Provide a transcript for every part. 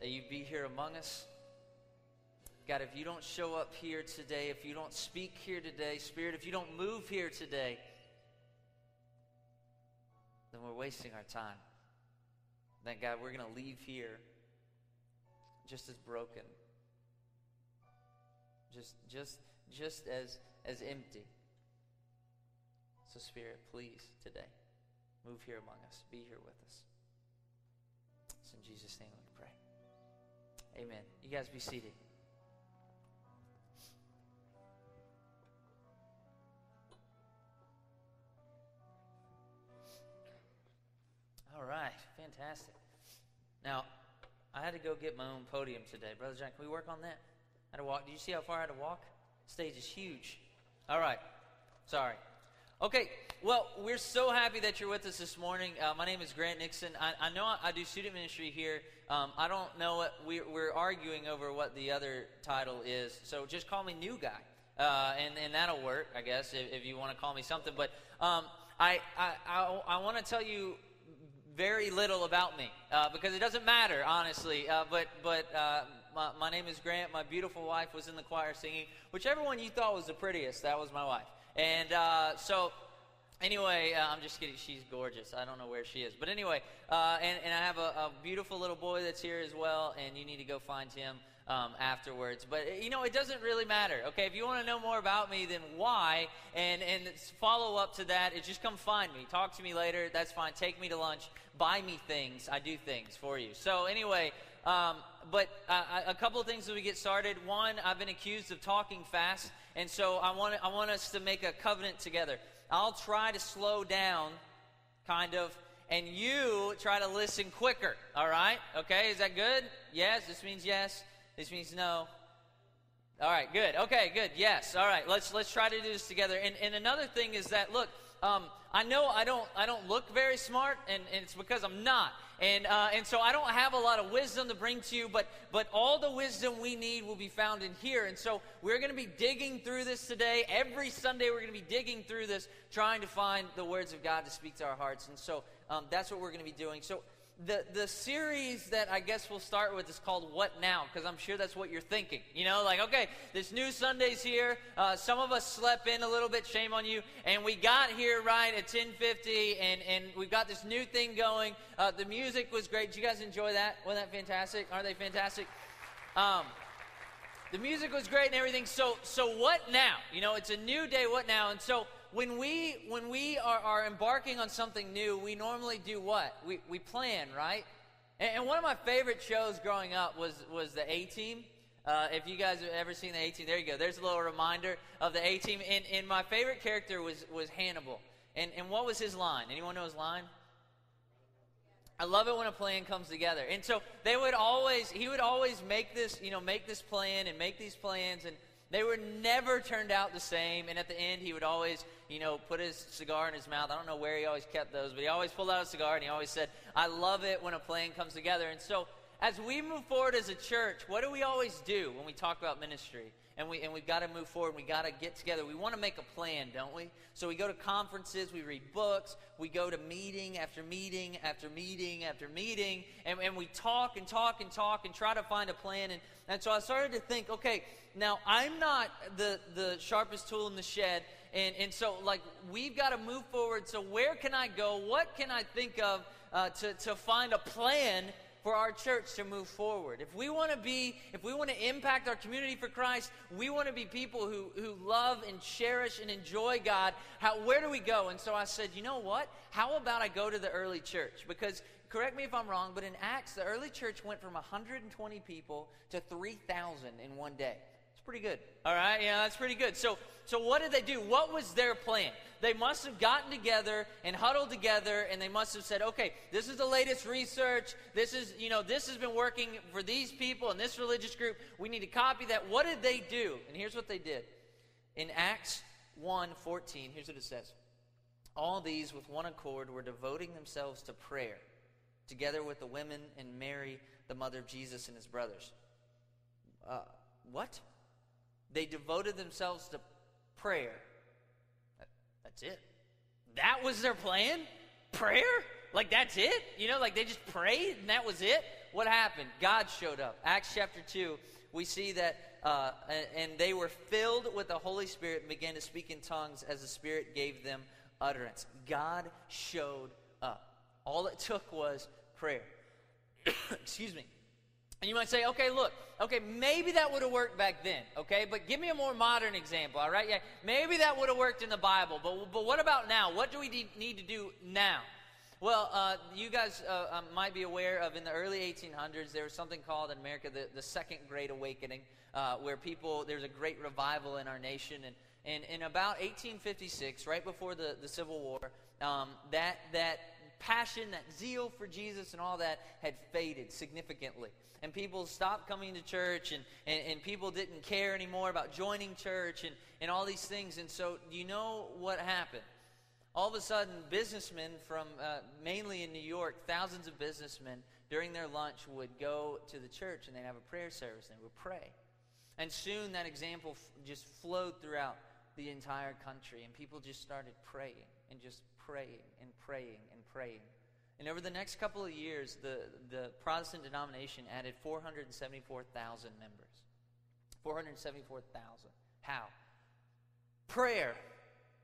that you be here among us. God, if you don't show up here today, if you don't speak here today, Spirit, if you don't move here today, then we're wasting our time. Then, God, we're going to leave here just as broken, just, just, just as, as empty. So, Spirit, please, today, move here among us. Be here with us. It's in Jesus' name. Amen. You guys be seated. All right, fantastic. Now, I had to go get my own podium today. Brother John, can we work on that? I had to walk. Did you see how far I had to walk? Stage is huge. All right. Sorry. Okay, well, we're so happy that you're with us this morning. Uh, my name is Grant Nixon. I, I know I, I, do student ministry here. Um, I don't know what we, are arguing over what the other title is, so just call me new guy, uh, and, and that'll work, I guess, if, if you want to call me something. But um, I, I, I, I want to tell you very little about me uh, because it doesn't matter, honestly. Uh, but but uh, my, my, name is Grant. My beautiful wife was in the choir singing. Whichever one you thought was the prettiest, that was my wife. And uh, so, anyway, uh, I'm just kidding. She's gorgeous. I don't know where she is. But anyway, uh, and, and I have a, a beautiful little boy that's here as well, and you need to go find him um, afterwards. But you know, it doesn't really matter. Okay, if you want to know more about me, then why? And and follow up to that is just come find me. Talk to me later. That's fine. Take me to lunch. Buy me things. I do things for you. So anyway. Um, but uh, a couple of things as we get started. One, I've been accused of talking fast, and so I want I want us to make a covenant together. I'll try to slow down, kind of, and you try to listen quicker. All right? Okay, is that good? Yes. This means yes. This means no. All right, good. Okay, good. Yes. All right. Let's let's try to do this together. And and another thing is that look, um, I know I don't I don't look very smart, and, and it's because I'm not. And uh, and so I don't have a lot of wisdom to bring to you, but but all the wisdom we need will be found in here. And so we're going to be digging through this today. Every Sunday we're going to be digging through this, trying to find the words of God to speak to our hearts. And so um, that's what we're going to be doing. So the, the series that I guess we'll start with is called What Now? Because I'm sure that's what you're thinking. You know, like, okay, this new Sunday's here. Uh, some of us slept in a little bit, shame on you. And we got here right at 1050, and, and we've got this new thing going. Uh, the music was great. Did you guys enjoy that? Wasn't that fantastic? Aren't they fantastic? Um, the music was great and everything. So, so what now? You know, it's a new day. What now? And so when we when we are, are embarking on something new, we normally do what? We we plan, right? And, and one of my favorite shows growing up was was the A Team. Uh, if you guys have ever seen the A Team, there you go. There's a little reminder of the A Team. And, and my favorite character was was Hannibal. And and what was his line? Anyone know his line? I love it when a plan comes together. And so they would always, he would always make this, you know, make this plan and make these plans. And they were never turned out the same. And at the end, he would always, you know, put his cigar in his mouth. I don't know where he always kept those, but he always pulled out a cigar and he always said, I love it when a plan comes together. And so, as we move forward as a church, what do we always do when we talk about ministry? and we and we've got to move forward. And we got to get together. We want to make a plan, don't we? So we go to conferences, we read books, we go to meeting after meeting after meeting after meeting, and, and we talk and talk and talk and try to find a plan. And, and so I started to think, okay, now I'm not the the sharpest tool in the shed, and and so like we've got to move forward. So where can I go? What can I think of uh, to to find a plan? for our church to move forward. If we want to be, if we want to impact our community for Christ, we want to be people who, who love and cherish and enjoy God. How, where do we go? And so I said, you know what? How about I go to the early church? Because, correct me if I'm wrong, but in Acts, the early church went from 120 people to 3,000 in one day. It's pretty good. All right, yeah, that's pretty good. So, so what did they do? What was their plan? They must have gotten together and huddled together, and they must have said, "Okay, this is the latest research. This is, you know, this has been working for these people and this religious group. We need to copy that." What did they do? And here's what they did. In Acts 1:14, here's what it says: All these, with one accord, were devoting themselves to prayer, together with the women and Mary, the mother of Jesus, and his brothers. Uh, what? They devoted themselves to prayer. That's it. That was their plan? Prayer? Like that's it? You know, like they just prayed and that was it? what happened? God showed up. Acts chapter 2, we see that, uh, and, they were filled with the Holy Spirit and began to speak in tongues as the Spirit gave them utterance. God showed up. All it took was prayer. Excuse me. And you might say, okay, look, okay, maybe that would have worked back then, okay? But give me a more modern example, all right? Yeah, maybe that would have worked in the Bible, but, but what about now? What do we need to do now? Well, uh, you guys uh, uh, might be aware of in the early 1800s, there was something called in America the, the Second Great Awakening, uh, where people, there's a great revival in our nation. And, and in about 1856, right before the, the Civil War, um, that, that passion, that zeal for Jesus and all that had faded significantly and people stopped coming to church and, and, and people didn't care anymore about joining church and, and all these things. And so, you know what happened? All of a sudden, businessmen from uh, mainly in New York, thousands of businessmen during their lunch would go to the church and they'd have a prayer service and they would pray. And soon that example f- just flowed throughout the entire country, and people just started praying and just praying and praying and praying. And over the next couple of years, the, the Protestant denomination added 474,000 members. 474,000. How? Prayer.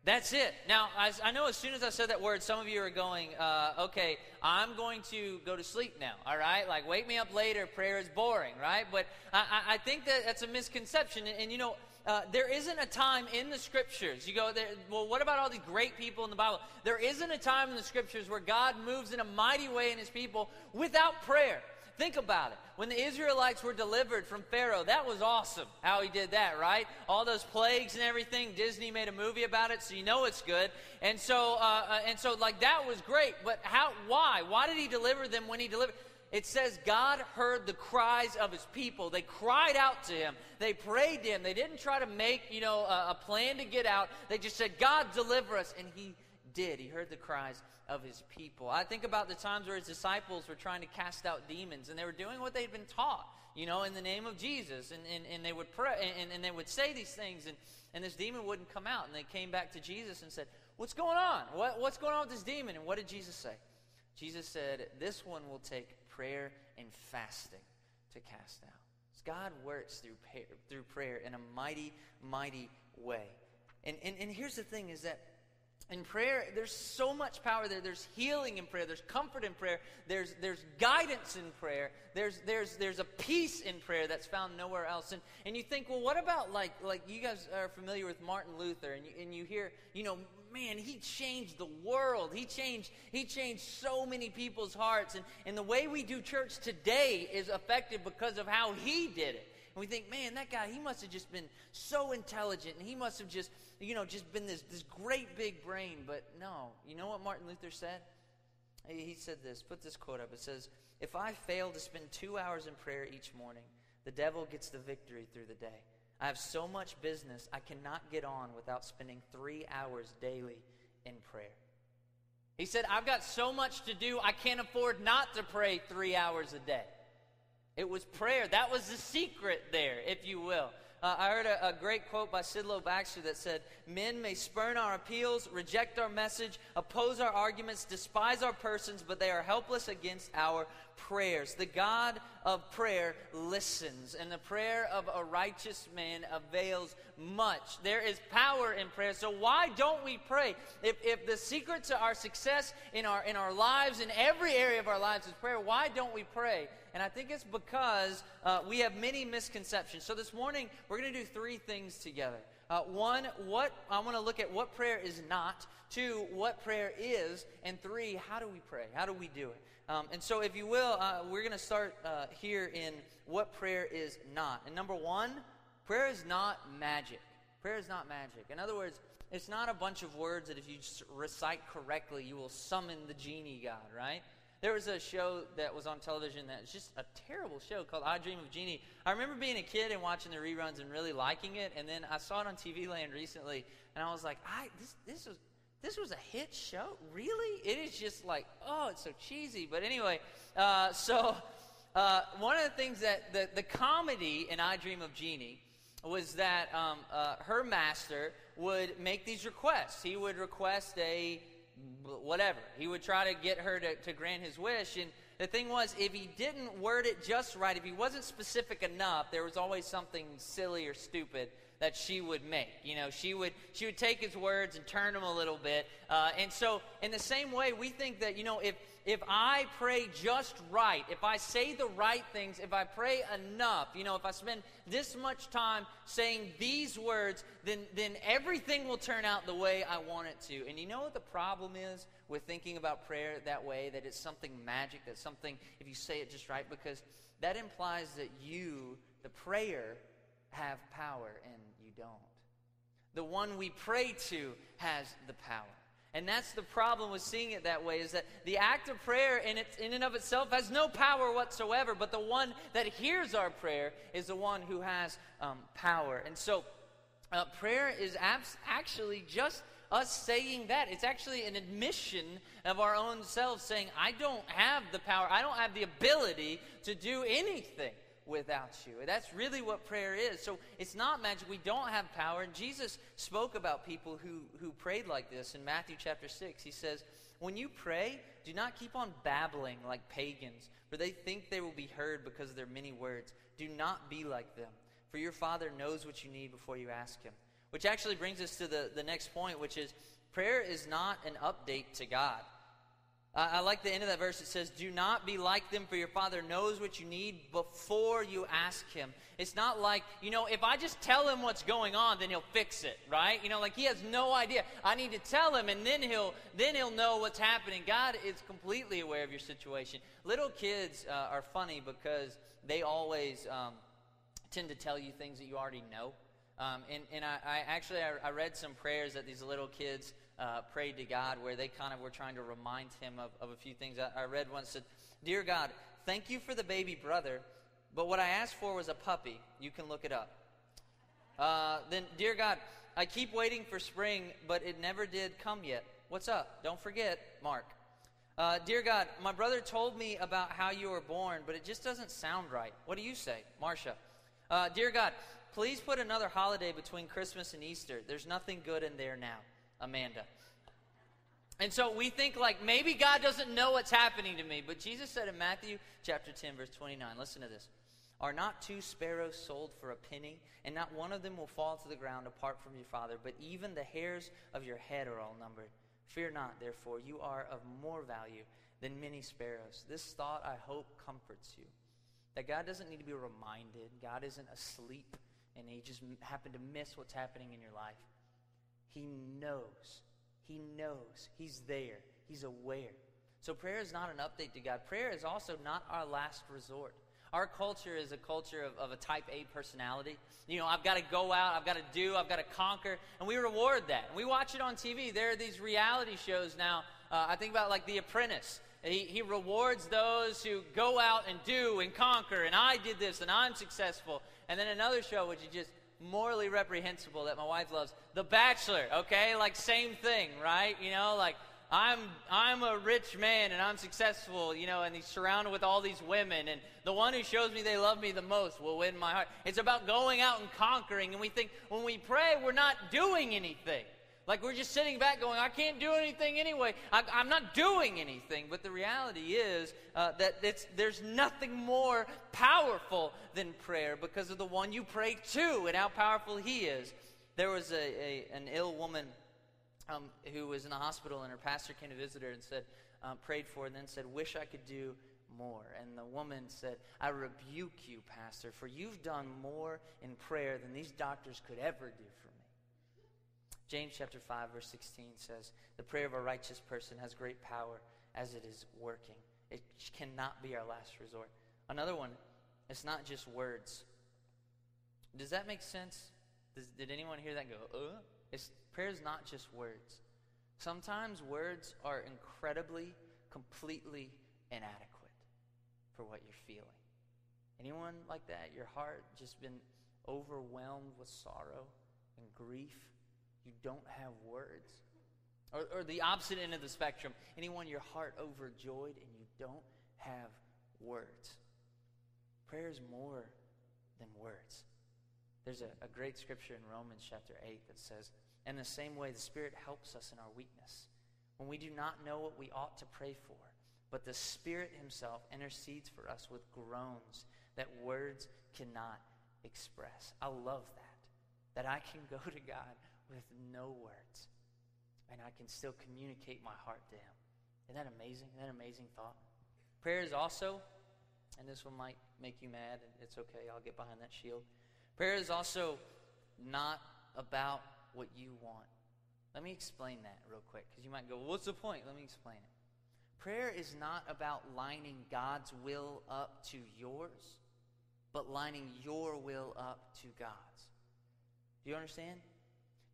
That's it. Now, I, I, know as soon as I said that word, some of you are going, uh, okay, I'm going to go to sleep now, all right? Like, wake me up later. Prayer is boring, right? But I, I think that that's a misconception. And, and you know, uh, there isn't a time in the scriptures. You go, there, well, what about all these great people in the Bible? There isn't a time in the scriptures where God moves in a mighty way in his people without prayer. Think about it. When the Israelites were delivered from Pharaoh, that was awesome how he did that, right? All those plagues and everything. Disney made a movie about it, so you know it's good. And so, uh, uh and so, like that was great. But how? Why? Why did he deliver them when he delivered? It says God heard the cries of his people. They cried out to him. They prayed to him. They didn't try to make, you know, a, a, plan to get out. They just said, God, deliver us. And he did. He heard the cries of his people. I think about the times where his disciples were trying to cast out demons and they were doing what they'd been taught, you know, in the name of Jesus. And, and, and they would pray and, and they would say these things and, and this demon wouldn't come out. And they came back to Jesus and said, What's going on? What, what's going on with this demon? And what did Jesus say? Jesus said, This one will take prayer and fasting to cast out. God works through prayer, through prayer in a mighty, mighty way. And, and, and here's the thing is that in prayer, there's so much power there. There's healing in prayer. There's comfort in prayer. There's, there's guidance in prayer. There's, there's, there's a peace in prayer that's found nowhere else. And, and you think, well, what about like, like you guys are familiar with Martin Luther and you, and you hear, you know, man, he changed the world. He changed, he changed so many people's hearts. And, and the way we do church today is affected because of how he did it. And we think, man, that guy, he must have just been so intelligent and he must have just, you know, just been this, this great big brain. But no, you know what Martin Luther said? He said this, put this quote up. It says, If I fail to spend two hours in prayer each morning, the devil gets the victory through the day. I have so much business, I cannot get on without spending three hours daily in prayer. He said, I've got so much to do, I can't afford not to pray three hours a day. It was prayer. That was the secret there, if you will. Uh, I heard a, a, great quote by Sidlow Baxter that said, Men may spurn our appeals, reject our message, oppose our arguments, despise our persons, but they are helpless against our prayers. The God of prayer listens, and the prayer of a righteous man avails much. There is power in prayer. So why don't we pray? If, if the secret to our success in our, in our lives, in every area of our lives is prayer, why don't we pray? And I think it's because uh, we have many misconceptions. So this morning, we're going to do three things together. Uh, one, what I want to look at what prayer is not. Two, what prayer is. And three, how do we pray? How do we do it? Um, and so, if you will, uh, we're going to start uh, here in what prayer is not. And number one, prayer is not magic. Prayer is not magic. In other words, it's not a bunch of words that if you recite correctly, you will summon the genie God, right? There was a show that was on television that was just a terrible show called I Dream of Jeannie. I remember being a kid and watching the reruns and really liking it, and then I saw it on TV Land recently, and I was like, I this this was this was a hit show, really? It is just like, oh, it's so cheesy. But anyway, uh, so uh, one of the things that the the comedy in I Dream of Jeannie was that um, uh, her master would make these requests. He would request a whatever. He would try to get her to, to grant his wish. And, the thing was, if he didn't word it just right, if he wasn't specific enough, there was always something silly or stupid that she would make. You know, she would she would take his words and turn them a little bit. Uh, and so, in the same way, we think that you know if if I pray just right, if I say the right things, if I pray enough, you know, if I spend this much time saying these words, then, then everything will turn out the way I want it to. And you know what the problem is with thinking about prayer that way? That it's something magic, that something, if you say it just right, because that implies that you, the prayer, have power and you don't. The one we pray to has the power. And that's the problem with seeing it that way is that the act of prayer in, it, in and of itself has no power whatsoever, but the one that hears our prayer is the one who has um, power. And so uh, prayer is abs- actually just us saying that. It's actually an admission of our own selves saying, I don't have the power, I don't have the ability to do anything without you. That's really what prayer is. So it's not magic. We don't have power. And Jesus spoke about people who, who prayed like this in Matthew chapter 6. He says, When you pray, do not keep on babbling like pagans, for they think they will be heard because of their many words. Do not be like them, for your Father knows what you need before you ask Him. Which actually brings us to the, the next point, which is prayer is not an update to God. I like the end of that verse. It says, Do not be like them, for your Father knows what you need before you ask Him. It's not like, you know, if I just tell Him what's going on, then He'll fix it, right? You know, like He has no idea. I need to tell Him, and then He'll, then he'll know what's happening. God is completely aware of your situation. Little kids uh, are funny because they always um, tend to tell you things that you already know. Um, and and I, I actually, I, I read some prayers that these little kids uh, prayed to God where they kind of were trying to remind him of, of a few things. I, I read once said, Dear God, thank you for the baby brother, but what I asked for was a puppy. You can look it up. Uh, then, Dear God, I keep waiting for spring, but it never did come yet. What's up? Don't forget, Mark. Uh, Dear God, my brother told me about how you were born, but it just doesn't sound right. What do you say, Marcia? Uh, Dear God, please put another holiday between Christmas and Easter. There's nothing good in there now. Amanda. And so we think like maybe God doesn't know what's happening to me, but Jesus said in Matthew chapter 10 verse 29, listen to this. Are not two sparrows sold for a penny, and not one of them will fall to the ground apart from your Father, but even the hairs of your head are all numbered. Fear not, therefore, you are of more value than many sparrows. This thought, I hope, comforts you. That God doesn't need to be reminded. God isn't asleep, and He just happened to miss what's happening in your life. He knows. He knows. He's there. He's aware. So prayer is not an update to God. Prayer is also not our last resort. Our culture is a culture of, of a type A personality. You know, I've got to go out, I've got to do, I've got to conquer, and we reward that. And we watch it on TV. There are these reality shows now. Uh, I think about like The Apprentice. He, he rewards those who go out and do and conquer, and I did this, and I'm successful. And then another show, which is just morally reprehensible that my wife loves. The Bachelor, okay? Like same thing, right? You know, like I'm I'm a rich man and I'm successful, you know, and he's surrounded with all these women and the one who shows me they love me the most will win my heart. It's about going out and conquering and we think when we pray we're not doing anything. Like we're just sitting back going, I can't do anything anyway. I, am not doing anything. But the reality is uh, that there's nothing more powerful than prayer because of the one you pray to and how powerful he is. There was a, a an ill woman um, who was in the hospital, and her pastor came to visit her and said, um, prayed for her, and then said, Wish I could do more. And the woman said, I rebuke you, Pastor, for you've done more in prayer than these doctors could ever do for James chapter 5 verse 16 says, "The prayer of a righteous person has great power as it is working. It cannot be our last resort." Another one, it's not just words. Does that make sense? Does, did anyone hear that go, "Uh?" It's prayer is not just words. Sometimes words are incredibly completely inadequate for what you're feeling. Anyone like that? Your heart just been overwhelmed with sorrow and grief? You don't have words. Or, or the opposite end of the spectrum anyone your heart overjoyed and you don't have words. Prayer is more than words. There's a, a great scripture in Romans chapter 8 that says, In the same way, the Spirit helps us in our weakness when we do not know what we ought to pray for. but the Spirit Himself intercedes for us with groans that words cannot express. I love that. That I can go to God with no words and I can still communicate my heart to Him. Isn't that amazing? Isn't that amazing thought? Prayer is also, and this one might make you mad, and it's okay, I'll get behind that shield. Prayer is also not about what you want. Let me explain that real quick, because you might go, What's the point? Let me explain it. Prayer is not about lining God's will up to yours, but lining your will up to God's. Do you understand?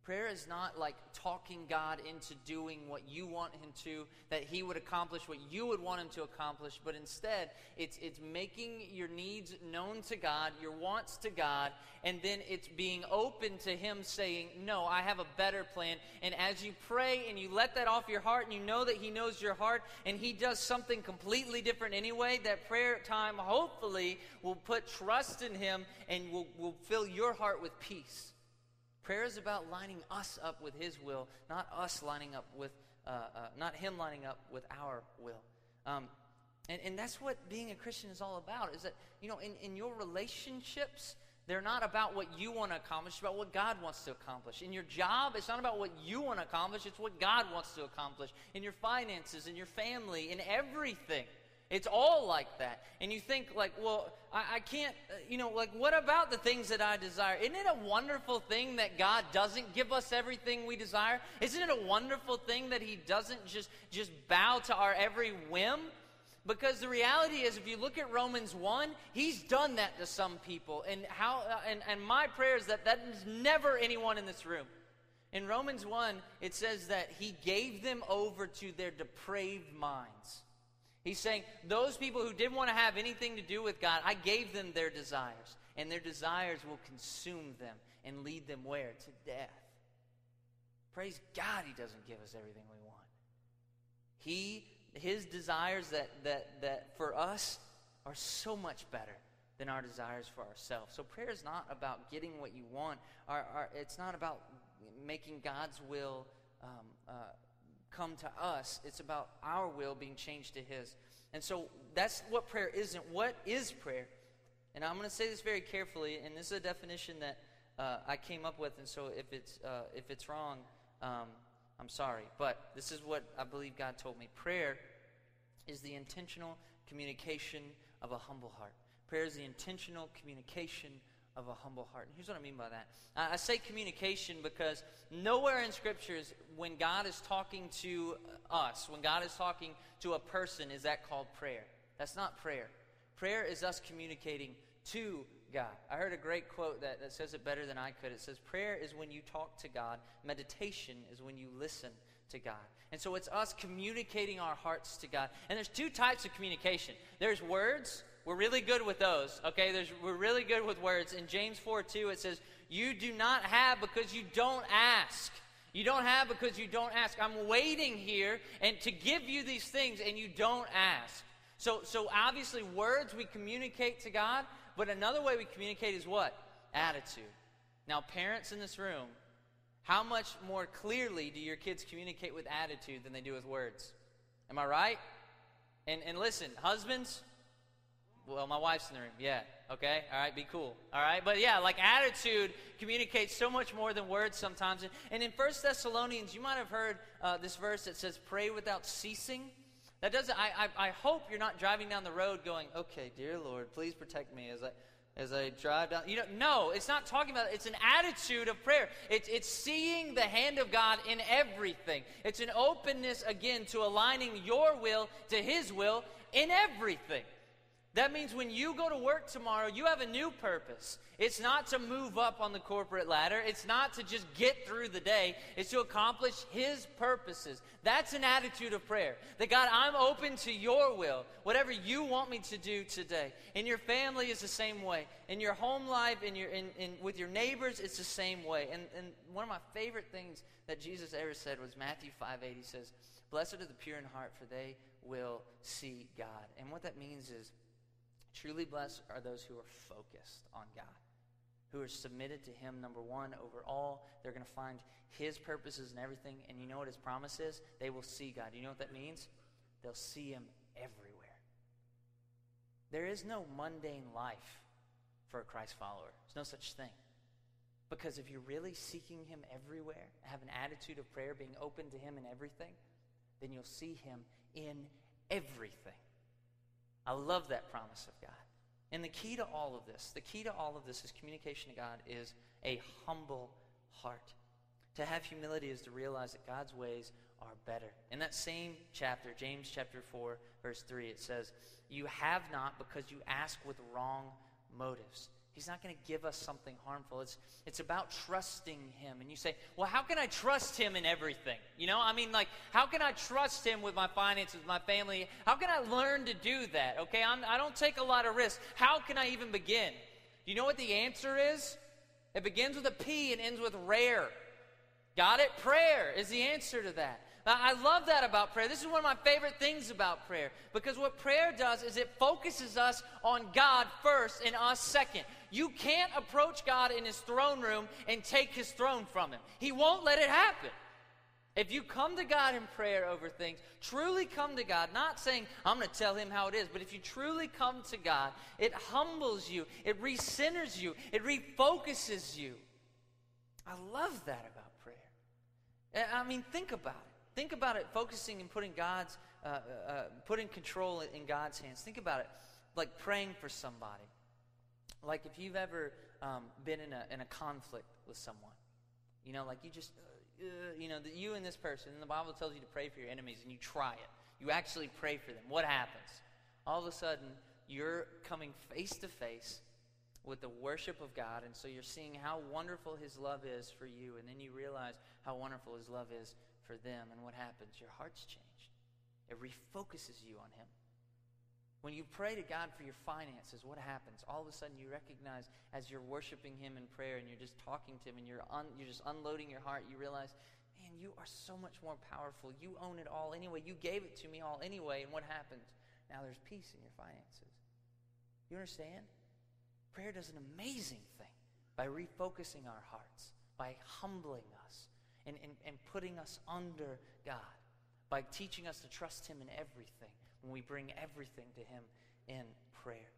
Prayer is not like talking God into doing what you want Him to, that He would accomplish what you would want Him to accomplish, but instead, it's, it's making your needs known to God, your wants to God, and then it's being open to Him saying, No, I have a better plan. And as you pray and you let that off your heart, and you know that He knows your heart, and He does something completely different anyway, that prayer time hopefully will put trust in Him and will, will fill your heart with peace. Prayer is about lining us up with His will, not us lining up with, uh, uh, not Him lining up with our will. Um, and, and that's what being a Christian is all about, is that, you know, in, in your relationships, they're not about what you want to accomplish, it's about what God wants to accomplish. In your job, it's not about what you want to accomplish, it's what God wants to accomplish. In your finances, in your family, in everything. It's all like that. And you think, like, well, I, I, can't, uh, you know, like, what about the things that I desire? Isn't it a wonderful thing that God doesn't give us everything we desire? Isn't it a wonderful thing that He doesn't just, just bow to our every whim? Because the reality is, if you look at Romans 1, He's done that to some people. And, how, uh, and, and my prayer is that that is never anyone in this room. In Romans 1, it says that He gave them over to their depraved minds. He's saying, those people who didn't want to have anything to do with God, I gave them their desires. And their desires will consume them and lead them where? To death. Praise God, He doesn't give us everything we want. He, His desires that, that, that for us are so much better than our desires for ourselves. So prayer is not about getting what you want. Our, our, it's not about making God's will um, uh, come to us. It's about our will being changed to His. And so that's what prayer isn't. What is prayer? And I'm going to say this very carefully, and this is a definition that uh, I came up with. And so if it's uh, if it's wrong, um, I'm sorry. But this is what I believe God told me. Prayer is the intentional communication of a humble heart. Prayer is the intentional communication of a humble heart. And here's what I mean by that. I say communication because nowhere in scriptures, when God is talking to us, when God is talking to a person, is that called prayer. That's not prayer. Prayer is us communicating to God. I heard a great quote that, that says it better than I could. It says, Prayer is when you talk to God, meditation is when you listen to God. And so it's us communicating our hearts to God. And there's two types of communication there's words we're really good with those, okay? There's, we're really good with words. In James 4 2, it says, You do not have because you don't ask. You don't have because you don't ask. I'm waiting here and to give you these things, and you don't ask. So, so obviously, words we communicate to God, but another way we communicate is what? Attitude. Now, parents in this room, how much more clearly do your kids communicate with attitude than they do with words? Am I right? And, and listen, husbands, well, my wife's in the room. Yeah. Okay. All right. Be cool. All right. But yeah, like attitude communicates so much more than words sometimes. And in First Thessalonians, you might have heard uh, this verse that says, "Pray without ceasing." That doesn't. I, I I hope you're not driving down the road going, "Okay, dear Lord, please protect me as I." As I drive down, you know, no, it's not talking about. It's an attitude of prayer. It's it's seeing the hand of God in everything. It's an openness again to aligning your will to His will in everything. That means when you go to work tomorrow, you have a new purpose. It's not to move up on the corporate ladder. It's not to just get through the day. It's to accomplish His purposes. That's an attitude of prayer. That God, I'm open to your will, whatever you want me to do today. In your family, is the same way. In your home life, in your, in, in, with your neighbors, it's the same way. And, and one of my favorite things that Jesus ever said was Matthew 5 8. He says, Blessed are the pure in heart, for they will see God. And what that means is, Truly blessed are those who are focused on God, who are submitted to Him, number one, over all. They're going to find His purposes and everything. And you know what His promise is? They will see God. You know what that means? They'll see Him everywhere. There is no mundane life for a Christ follower. There's no such thing. Because if you're really seeking Him everywhere, have an attitude of prayer, being open to Him in everything, then you'll see Him in everything. I love that promise of God. And the key to all of this, the key to all of this is communication to God is a humble heart. To have humility is to realize that God's ways are better. In that same chapter, James chapter 4, verse 3, it says, You have not because you ask with wrong motives. He's not going to give us something harmful. It's, it's about trusting Him. And you say, well, how can I trust Him in everything? You know, I mean, like, how can I trust Him with my finances, with my family? How can I learn to do that? Okay, I'm, I don't take a lot of risks. How can I even begin? Do you know what the answer is? It begins with a P and ends with rare. Got it? Prayer is the answer to that. I love that about prayer. This is one of my favorite things about prayer because what prayer does is it focuses us on God first and us second. You can't approach God in his throne room and take his throne from him, he won't let it happen. If you come to God in prayer over things, truly come to God, not saying, I'm going to tell him how it is, but if you truly come to God, it humbles you, it recenters you, it refocuses you. I love that about prayer. I mean, think about it. Think about it focusing and putting God's, uh, uh, uh, putting control in God's hands. Think about it like praying for somebody. Like if you've ever um, been in a, in a conflict with someone, you know, like you just, uh, uh you know, you and this person, and the Bible tells you to pray for your enemies, and you try it. You actually pray for them. What happens? All of a sudden, you're coming face to face with the worship of God, and so you're seeing how wonderful His love is for you, and then you realize how wonderful His love is for them. And what happens? Your heart's changed. It refocuses you on Him. When you pray to God for your finances, what happens? All of a sudden, you recognize as you're worshiping Him in prayer and you're just talking to Him and you're, un, you're just unloading your heart, you realize, man, you are so much more powerful. You own it all anyway. You gave it to me all anyway. And what happens? Now there's peace in your finances. You understand? Prayer does an amazing thing by refocusing our hearts, by humbling and, and, and putting us under God, by teaching us to trust Him in everything when we bring everything to Him in prayer.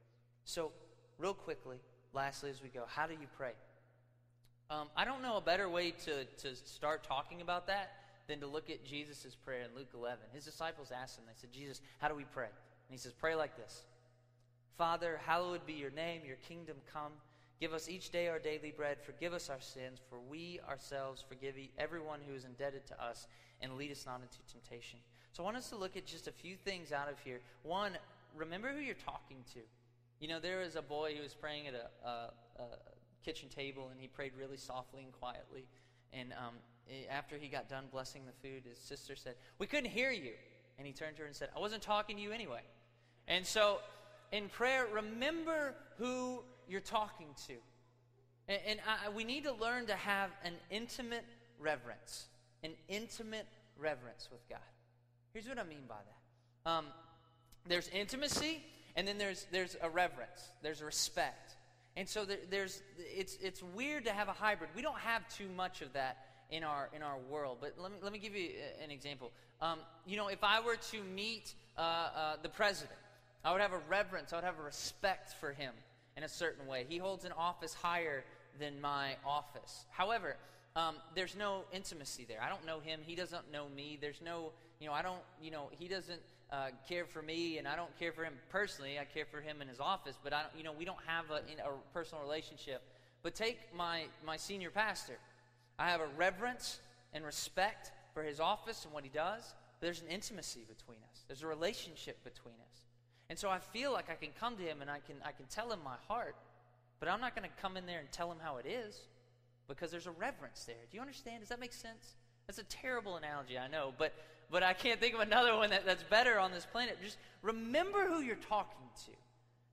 So, real quickly, lastly, as we go, how do you pray? Um, I don't know a better way to, to start talking about that than to look at Jesus' prayer in Luke 11. His disciples asked him, they said, Jesus, how do we pray? And he says, Pray like this Father, hallowed be your name, your kingdom come. Give us each day our daily bread. Forgive us our sins, for we ourselves forgive everyone who is indebted to us, and lead us not into temptation. So I want us to look at just a few things out of here. One, remember who you're talking to. You know, there was a boy who was praying at a, a, a kitchen table, and he prayed really softly and quietly. And um, after he got done blessing the food, his sister said, We couldn't hear you. And he turned to her and said, I wasn't talking to you anyway. And so in prayer, remember who you're talking to. And, and I, we need to learn to have an intimate reverence, an intimate reverence with God. Here's what I mean by that. Um, there's intimacy, and then there's there's a reverence. There's respect, and so there, there's it's it's weird to have a hybrid. We don't have too much of that in our in our world. But let me let me give you an example. Um, you know, if I were to meet uh, uh, the president, I would have a reverence. I would have a respect for him in a certain way. He holds an office higher than my office. However, um, there's no intimacy there. I don't know him. He doesn't know me. There's no, you know, I don't, you know, he doesn't uh, care for me, and I don't care for him personally. I care for him in his office, but I, don't, you know, we don't have a, a personal relationship. But take my my senior pastor. I have a reverence and respect for his office and what he does. There's an intimacy between us. There's a relationship between us. And so I feel like I can come to him and I can I can tell him my heart, but I'm not going to come in there and tell him how it is because there's a reverence there. Do you understand? Does that make sense? That's a terrible analogy, I know, but but I can't think of another one that, that's better on this planet. Just remember who you're talking to.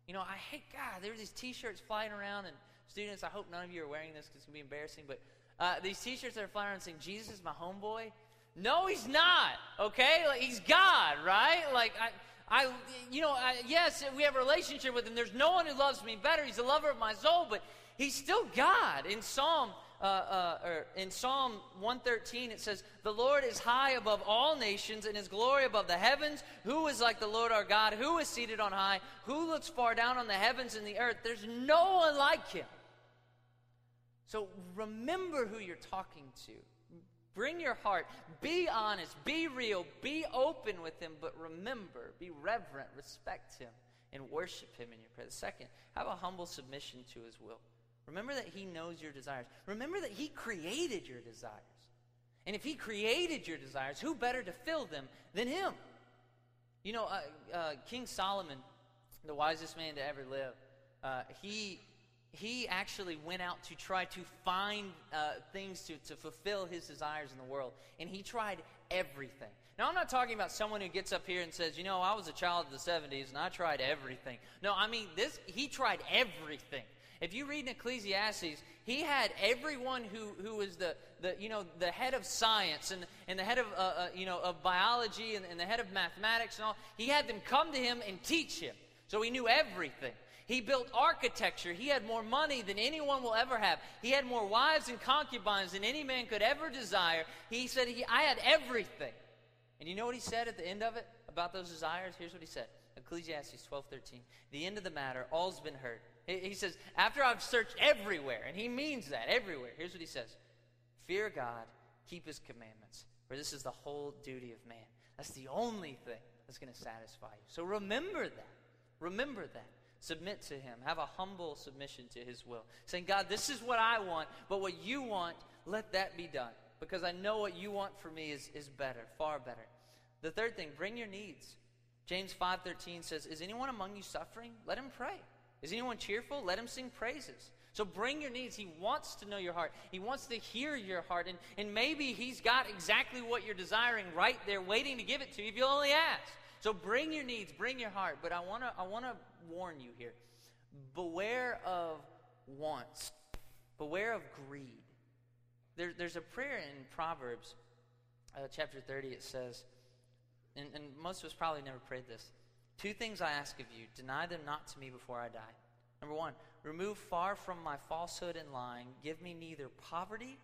You know, I hate God. There are these T-shirts flying around, and students. I hope none of you are wearing this because it's gonna be embarrassing. But uh, these T-shirts that are flying around saying Jesus is my homeboy. No, he's not. Okay, like he's God, right? Like I. I, you know, I, yes, we have a relationship with him. There's no one who loves me better. He's the lover of my soul, but he's still God. In Psalm uh, uh, or in Psalm 113, it says, The Lord is high above all nations, and his glory above the heavens. Who is like the Lord our God? Who is seated on high? Who looks far down on the heavens and the earth? There's no one like him. So remember who you're talking to. Bring your heart. Be honest. Be real. Be open with him. But remember, be reverent. Respect him and worship him in your presence. Second, have a humble submission to his will. Remember that he knows your desires. Remember that he created your desires. And if he created your desires, who better to fill them than him? You know, uh, uh, King Solomon, the wisest man to ever live, uh, he he actually went out to try to find uh, things to, to fulfill his desires in the world. And he tried everything. Now, I'm not talking about someone who gets up here and says, you know, I was a child of the 70s and I tried everything. No, I mean, this, he tried everything. If you read in Ecclesiastes, he had everyone who, who was the, the, you know, the head of science and, and the head of, uh, uh, you know, of biology and, and the head of mathematics and all, he had them come to him and teach him. So he knew everything. He built architecture. He had more money than anyone will ever have. He had more wives and concubines than any man could ever desire. He said, he, I had everything. And you know what he said at the end of it about those desires? Here's what he said Ecclesiastes 12 13. The end of the matter, all's been heard. He, he says, After I've searched everywhere, and he means that, everywhere. Here's what he says Fear God, keep his commandments, for this is the whole duty of man. That's the only thing that's going to satisfy you. So remember that. Remember that. Submit to Him. Have a humble submission to His will. Saying, God, this is what I want, but what you want, let that be done. Because I know what you want for me is, is better, far better. The third thing, bring your needs. James 5.13 says, Is anyone among you suffering? Let him pray. Is anyone cheerful? Let him sing praises. So bring your needs. He wants to know your heart. He wants to hear your heart. And, and maybe he's got exactly what you're desiring right there waiting to give it to you if you'll only ask. So bring your needs, bring your heart. But I want to I wanna warn you here beware of wants, beware of greed. There, there's a prayer in Proverbs uh, chapter 30, it says, and, and most of us probably never prayed this. Two things I ask of you deny them not to me before I die. Number one, remove far from my falsehood and lying. Give me neither poverty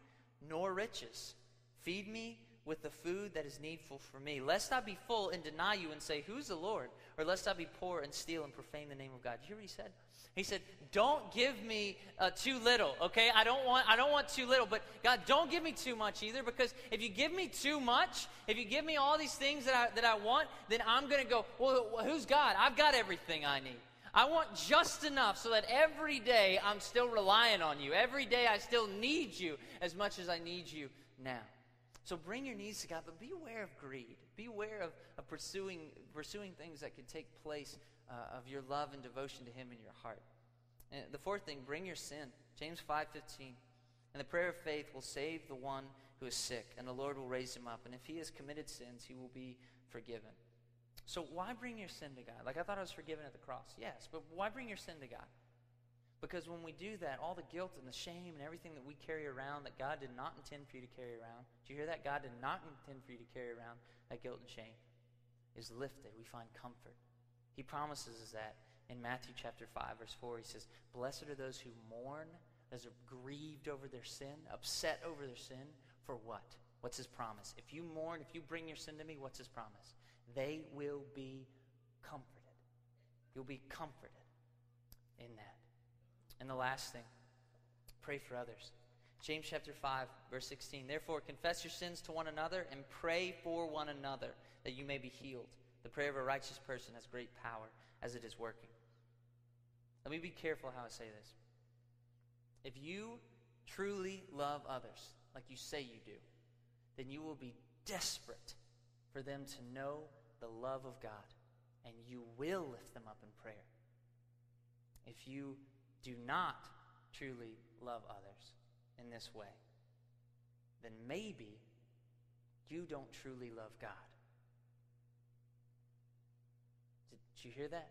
nor riches. Feed me with the food that is needful for me, lest I be full and deny you and say, Who's the Lord? Or lest I be poor and steal and profane the name of God. Did you hear what he said? He said, Don't give me uh, too little, okay? I don't, want, I don't want too little, but God, don't give me too much either, because if you give me too much, if you give me all these things that I, that I want, then I'm going to go, Well, who's God? I've got everything I need. I want just enough so that every day I'm still relying on you. Every day I still need you as much as I need you now. So bring your needs to God, but beware of greed. Beware of, of pursuing, pursuing things that could take place uh, of your love and devotion to Him in your heart. And the fourth thing, bring your sin. James 5.15. And the prayer of faith will save the one who is sick, and the Lord will raise him up. And if he has committed sins, he will be forgiven. So why bring your sin to God? Like I thought I was forgiven at the cross. Yes, but why bring your sin to God? Because when we do that, all the guilt and the shame and everything that we carry around that God did not intend for you to carry around, do you hear that? God did not intend for you to carry around that guilt and shame, is lifted. We find comfort. He promises us that in Matthew chapter 5, verse 4. He says, Blessed are those who mourn, those who are grieved over their sin, upset over their sin. For what? What's his promise? If you mourn, if you bring your sin to me, what's his promise? They will be comforted. You'll be comforted in that. And the last thing, pray for others. James chapter 5, verse 16. Therefore, confess your sins to one another and pray for one another that you may be healed. The prayer of a righteous person has great power as it is working. Let me be careful how I say this. If you truly love others like you say you do, then you will be desperate for them to know the love of God, and you will lift them up in prayer. If you do not truly love others in this way, then maybe you don't truly love God. Did you hear that?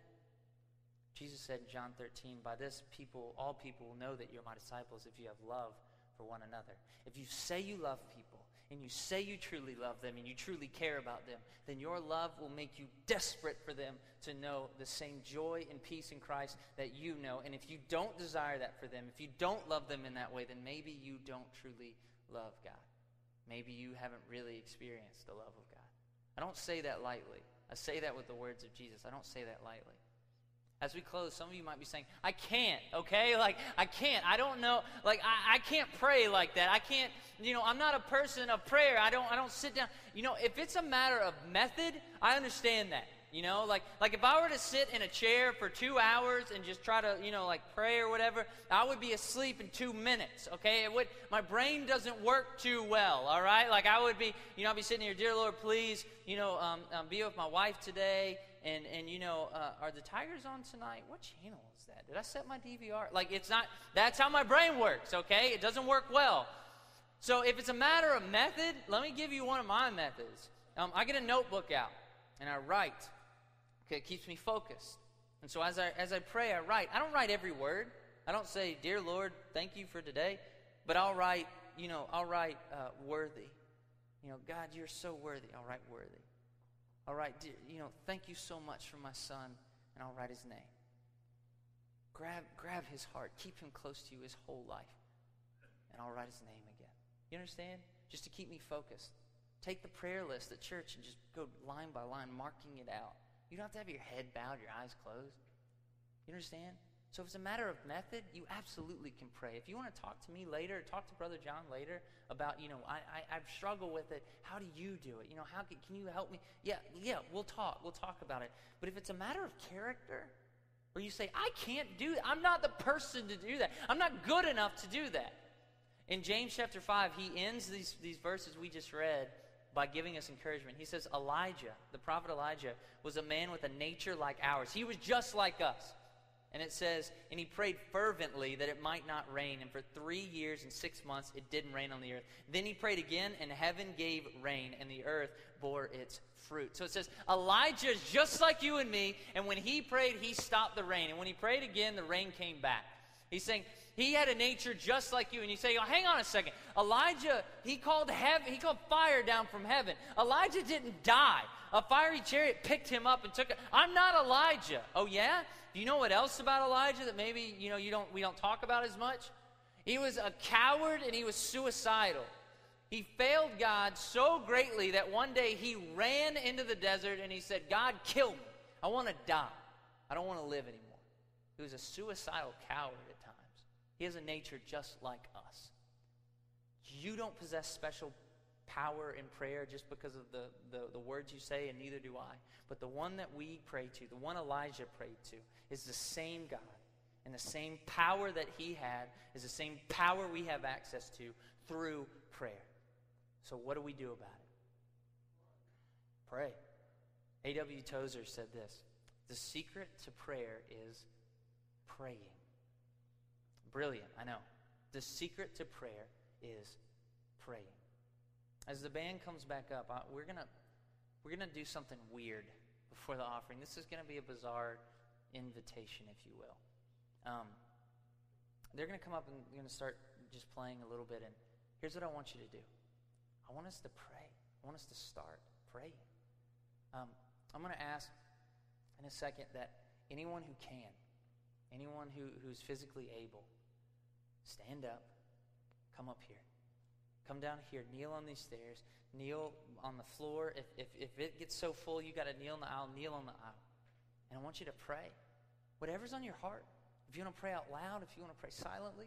Jesus said in John 13, By this people, all people will know that you're my disciples if you have love for one another. If you say you love people, and you say you truly love them and you truly care about them, then your love will make you desperate for them to know the same joy and peace in Christ that you know. And if you don't desire that for them, if you don't love them in that way, then maybe you don't truly love God. Maybe you haven't really experienced the love of God. I don't say that lightly. I say that with the words of Jesus. I don't say that lightly. As we close, some of you might be saying, I can't, okay? Like, I can't. I don't know. Like, I, I can't pray like that. I can't, you know, I'm not a person of prayer. I don't, I don't sit down. You know, if it's a matter of method, I understand that. You know, like like if I were to sit in a chair for two hours and just try to, you know, like pray or whatever, I would be asleep in two minutes. Okay, it would. My brain doesn't work too well. All right, like I would be, you know, I'd be sitting here, dear Lord, please, you know, um, um, be with my wife today, and and you know, uh, are the Tigers on tonight? What channel is that? Did I set my DVR? Like it's not. That's how my brain works. Okay, it doesn't work well. So if it's a matter of method, let me give you one of my methods. Um, I get a notebook out and I write Okay, it keeps me focused. And so as I, as I pray, I write. I don't write every word. I don't say, Dear Lord, thank you for today. But I'll write, you know, I'll write uh, worthy. You know, God, you're so worthy. I'll write worthy. Write, dear, you know, thank you so much for my son. And I'll write his name. Grab, grab his heart. Keep him close to you his whole life. And I'll write his name again. You understand? Just to keep me focused. Take the prayer list at church and just go line by line, marking it out. You don't have to have your head bowed, your eyes closed. You understand? So if it's a matter of method, you absolutely can pray. If you want to talk to me later, talk to Brother John later about, you know, I, I, I've struggled with it. How do you do it? You know, how can, can you help me? Yeah, yeah, we'll talk. We'll talk about it. But if it's a matter of character, where you say, I can't do. I'm not the person to do that. I'm not good enough to do that. In James chapter 5, he ends these, these verses we just read by giving us encouragement. He says, Elijah, the prophet Elijah, was a man with a nature like ours. He was just like us. And it says, and he prayed fervently that it might not rain. And for three years and six months, it didn't rain on the earth. Then he prayed again, and heaven gave rain, and the earth bore its fruit. So it says, Elijah is just like you and me. And when he prayed, he stopped the rain. And when he prayed again, the rain came back. He's saying, he had a nature just like you. And you say, oh, hang on a second. Elijah, he called heaven, he called fire down from heaven. Elijah didn't die. A fiery chariot picked him up and took it. I'm not Elijah. Oh yeah? You know what else about Elijah that maybe you know you don't we don't talk about as much? He was a coward and he was suicidal. He failed God so greatly that one day he ran into the desert and he said, God, kill me. I want to die. I don't want to live anymore. He was a suicidal coward at times. He has a nature just like us. You don't possess special power in prayer just because of the, the, the, words you say, and neither do I. But the one that we pray to, the one Elijah prayed to, is the same God. And the same power that he had is the same power we have access to through prayer. So, what do we do about it? Pray. A.W. Tozer said this The secret to prayer is praying. Brilliant, I know. The secret to prayer is praying. As the band comes back up, I, we're gonna we're gonna do something weird before the offering. This is gonna be a bizarre invitation, if you will. Um, they're gonna come up and they're gonna start just playing a little bit. And here's what I want you to do. I want us to pray. I want us to start praying. Um, I'm gonna ask in a second that anyone who can, anyone who, who's physically able, stand up, come up here. Come down here, kneel on these stairs, kneel on the floor. If, if, if it gets so full you got to kneel in the aisle, kneel on the aisle. And I want you to pray. Whatever's on your heart. If you want to pray out loud, if you want to pray silently,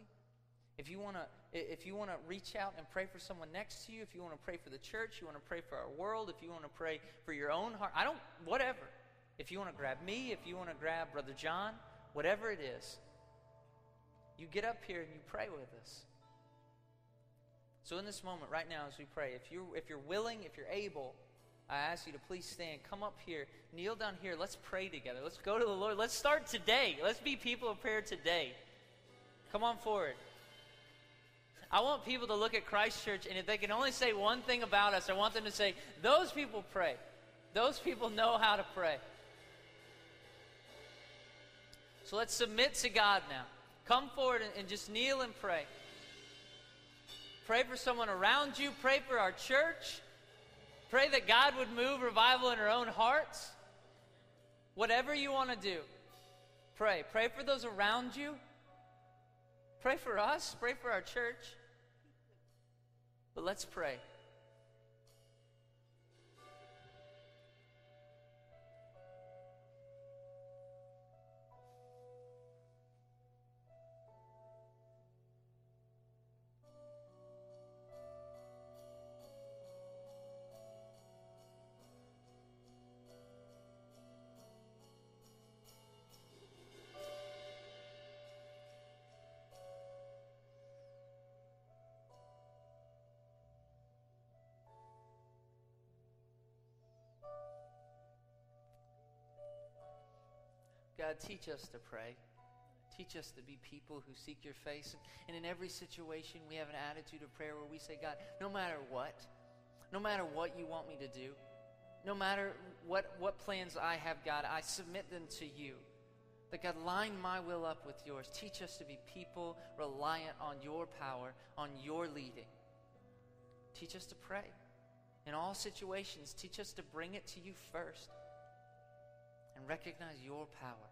if you want to if you want to reach out and pray for someone next to you, if you want to pray for the church, you want to pray for our world, if you want to pray for your own heart, I don't whatever. If you want to grab me, if you want to grab brother John, whatever it is, you get up here and you pray with us. So in this moment, right now, as we pray, if you're if you're willing, if you're able, I ask you to please stand, come up here, kneel down here. Let's pray together. Let's go to the Lord. Let's start today. Let's be people of prayer today. Come on forward. I want people to look at Christ Church, and if they can only say one thing about us, I want them to say, Those people pray. Those people know how to pray. So let's submit to God now. Come forward and, and just kneel and pray. Pray for someone around you, pray for our church. Pray that God would move revival in our own hearts. Whatever you want to do, pray. Pray for those around you. Pray for us. Pray for our church. But let's pray. God, teach us to pray. Teach us to be people who seek your face. And in every situation, we have an attitude of prayer where we say, God, no matter what, no matter what you want me to do, no matter what, what plans I have, God, I submit them to you. That God, line my will up with yours. Teach us to be people reliant on your power, on your leading. Teach us to pray. In all situations, teach us to bring it to you first and recognize your power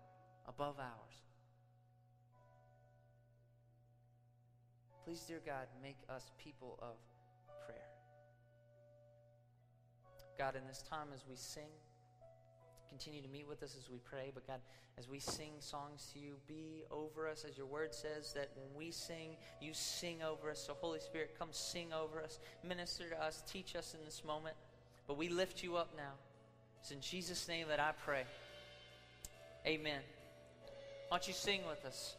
above ours. Please, dear God, make us people of prayer. God, in this time as we sing, continue to meet with us as we pray. But God, as we sing songs to you, be over us, as your word says, that when we sing, you sing over us. So, Holy Spirit, come sing over us, minister to us, teach us in this moment. But we lift you up now. It's in Jesus' name that I pray. Amen. Why don't you sing with us?